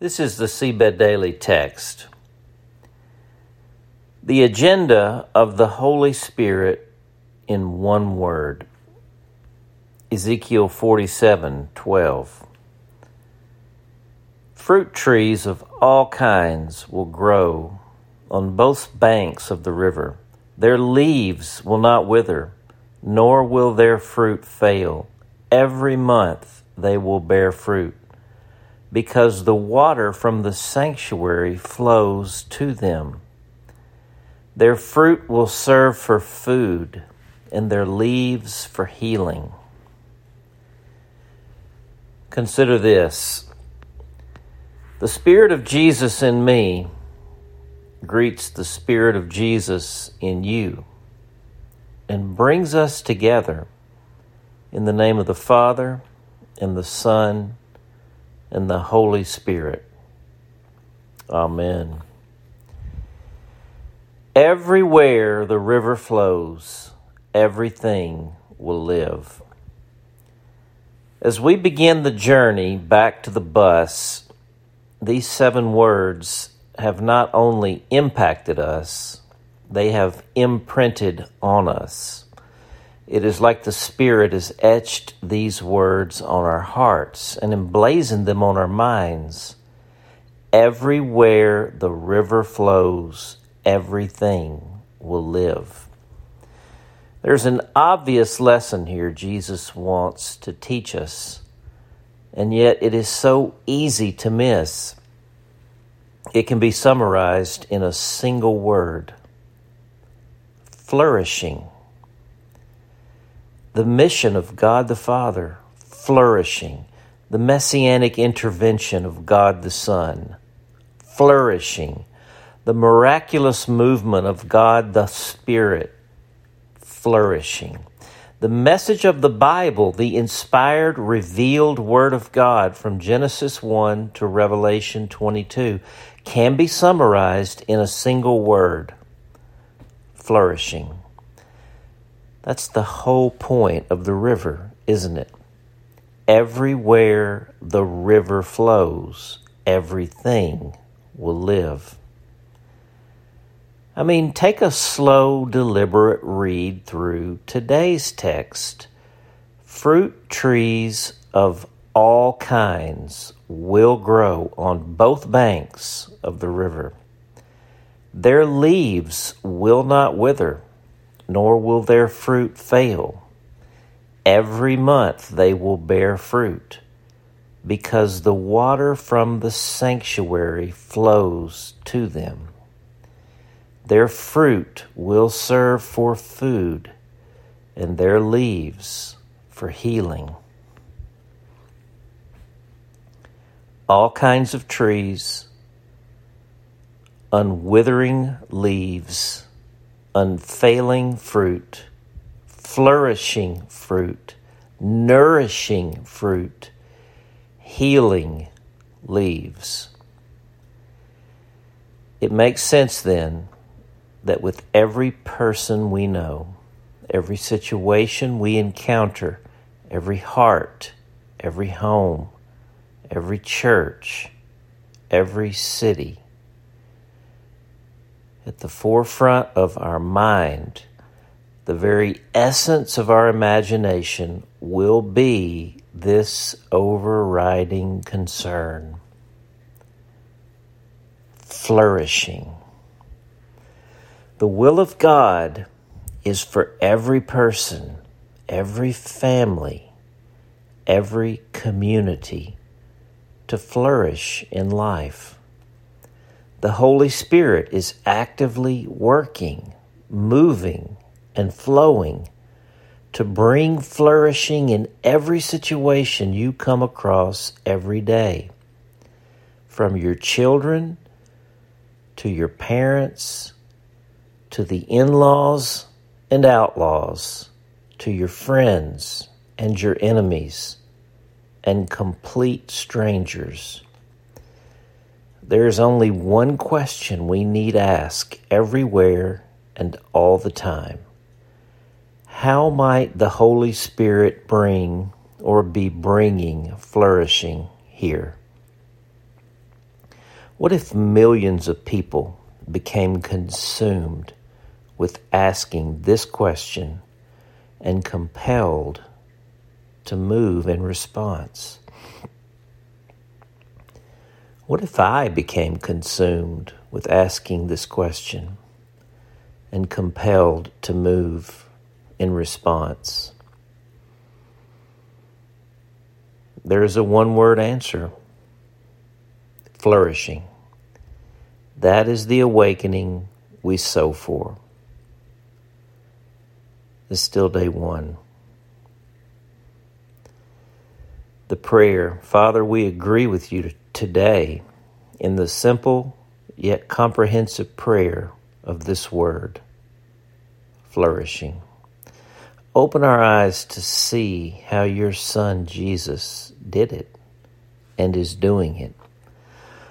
This is the Seedbed Daily text. The agenda of the Holy Spirit in one word. Ezekiel 47:12. Fruit trees of all kinds will grow on both banks of the river. Their leaves will not wither, nor will their fruit fail. Every month they will bear fruit because the water from the sanctuary flows to them. Their fruit will serve for food, and their leaves for healing. Consider this the Spirit of Jesus in me greets the Spirit of Jesus in you and brings us together in the name of the Father and the Son and the Holy Spirit. Amen. Everywhere the river flows, everything will live. As we begin the journey back to the bus, these seven words have not only impacted us, they have imprinted on us. It is like the Spirit has etched these words on our hearts and emblazoned them on our minds. Everywhere the river flows, everything will live. There's an obvious lesson here Jesus wants to teach us, and yet it is so easy to miss. It can be summarized in a single word flourishing the mission of God the Father flourishing, the messianic intervention of God the Son flourishing, the miraculous movement of God the Spirit flourishing. The message of the Bible, the inspired, revealed Word of God from Genesis 1 to Revelation 22, can be summarized in a single word flourishing. That's the whole point of the river, isn't it? Everywhere the river flows, everything will live. I mean, take a slow, deliberate read through today's text. Fruit trees of all kinds will grow on both banks of the river. Their leaves will not wither nor will their fruit fail. Every month they will bear fruit, because the water from the sanctuary flows to them. Their fruit will serve for food, and their leaves for healing. All kinds of trees, unwithering leaves, unfailing fruit, flourishing fruit, nourishing fruit, healing leaves. It makes sense then that with every person we know, every situation we encounter, every heart, every home, every church, every city, at the forefront of our mind, the very essence of our imagination will be this overriding concern flourishing. The will of God is for every person, every family, every community to flourish in life the Holy Spirit is actively working, moving, and flowing to bring flourishing in every situation you come across every day. From your children to your parents to the in laws and outlaws to your friends and your enemies and complete strangers. There is only one question we need ask everywhere and all the time. How might the Holy Spirit bring or be bringing flourishing here? What if millions of people became consumed with asking this question and compelled to move in response? What if I became consumed with asking this question and compelled to move in response? There is a one word answer flourishing. That is the awakening we sow for. It's still day one. The prayer, Father, we agree with you today in the simple yet comprehensive prayer of this word, flourishing. Open our eyes to see how your Son Jesus did it and is doing it.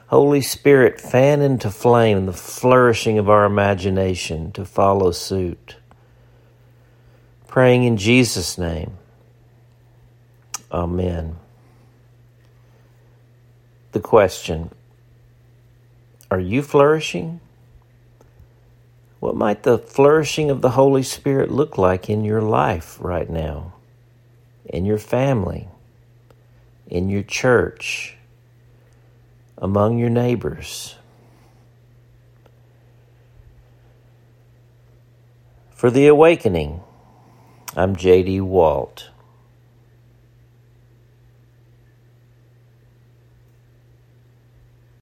Holy Spirit, fan into flame the flourishing of our imagination to follow suit. Praying in Jesus' name. Amen. The question Are you flourishing? What might the flourishing of the Holy Spirit look like in your life right now, in your family, in your church, among your neighbors? For the awakening, I'm J.D. Walt.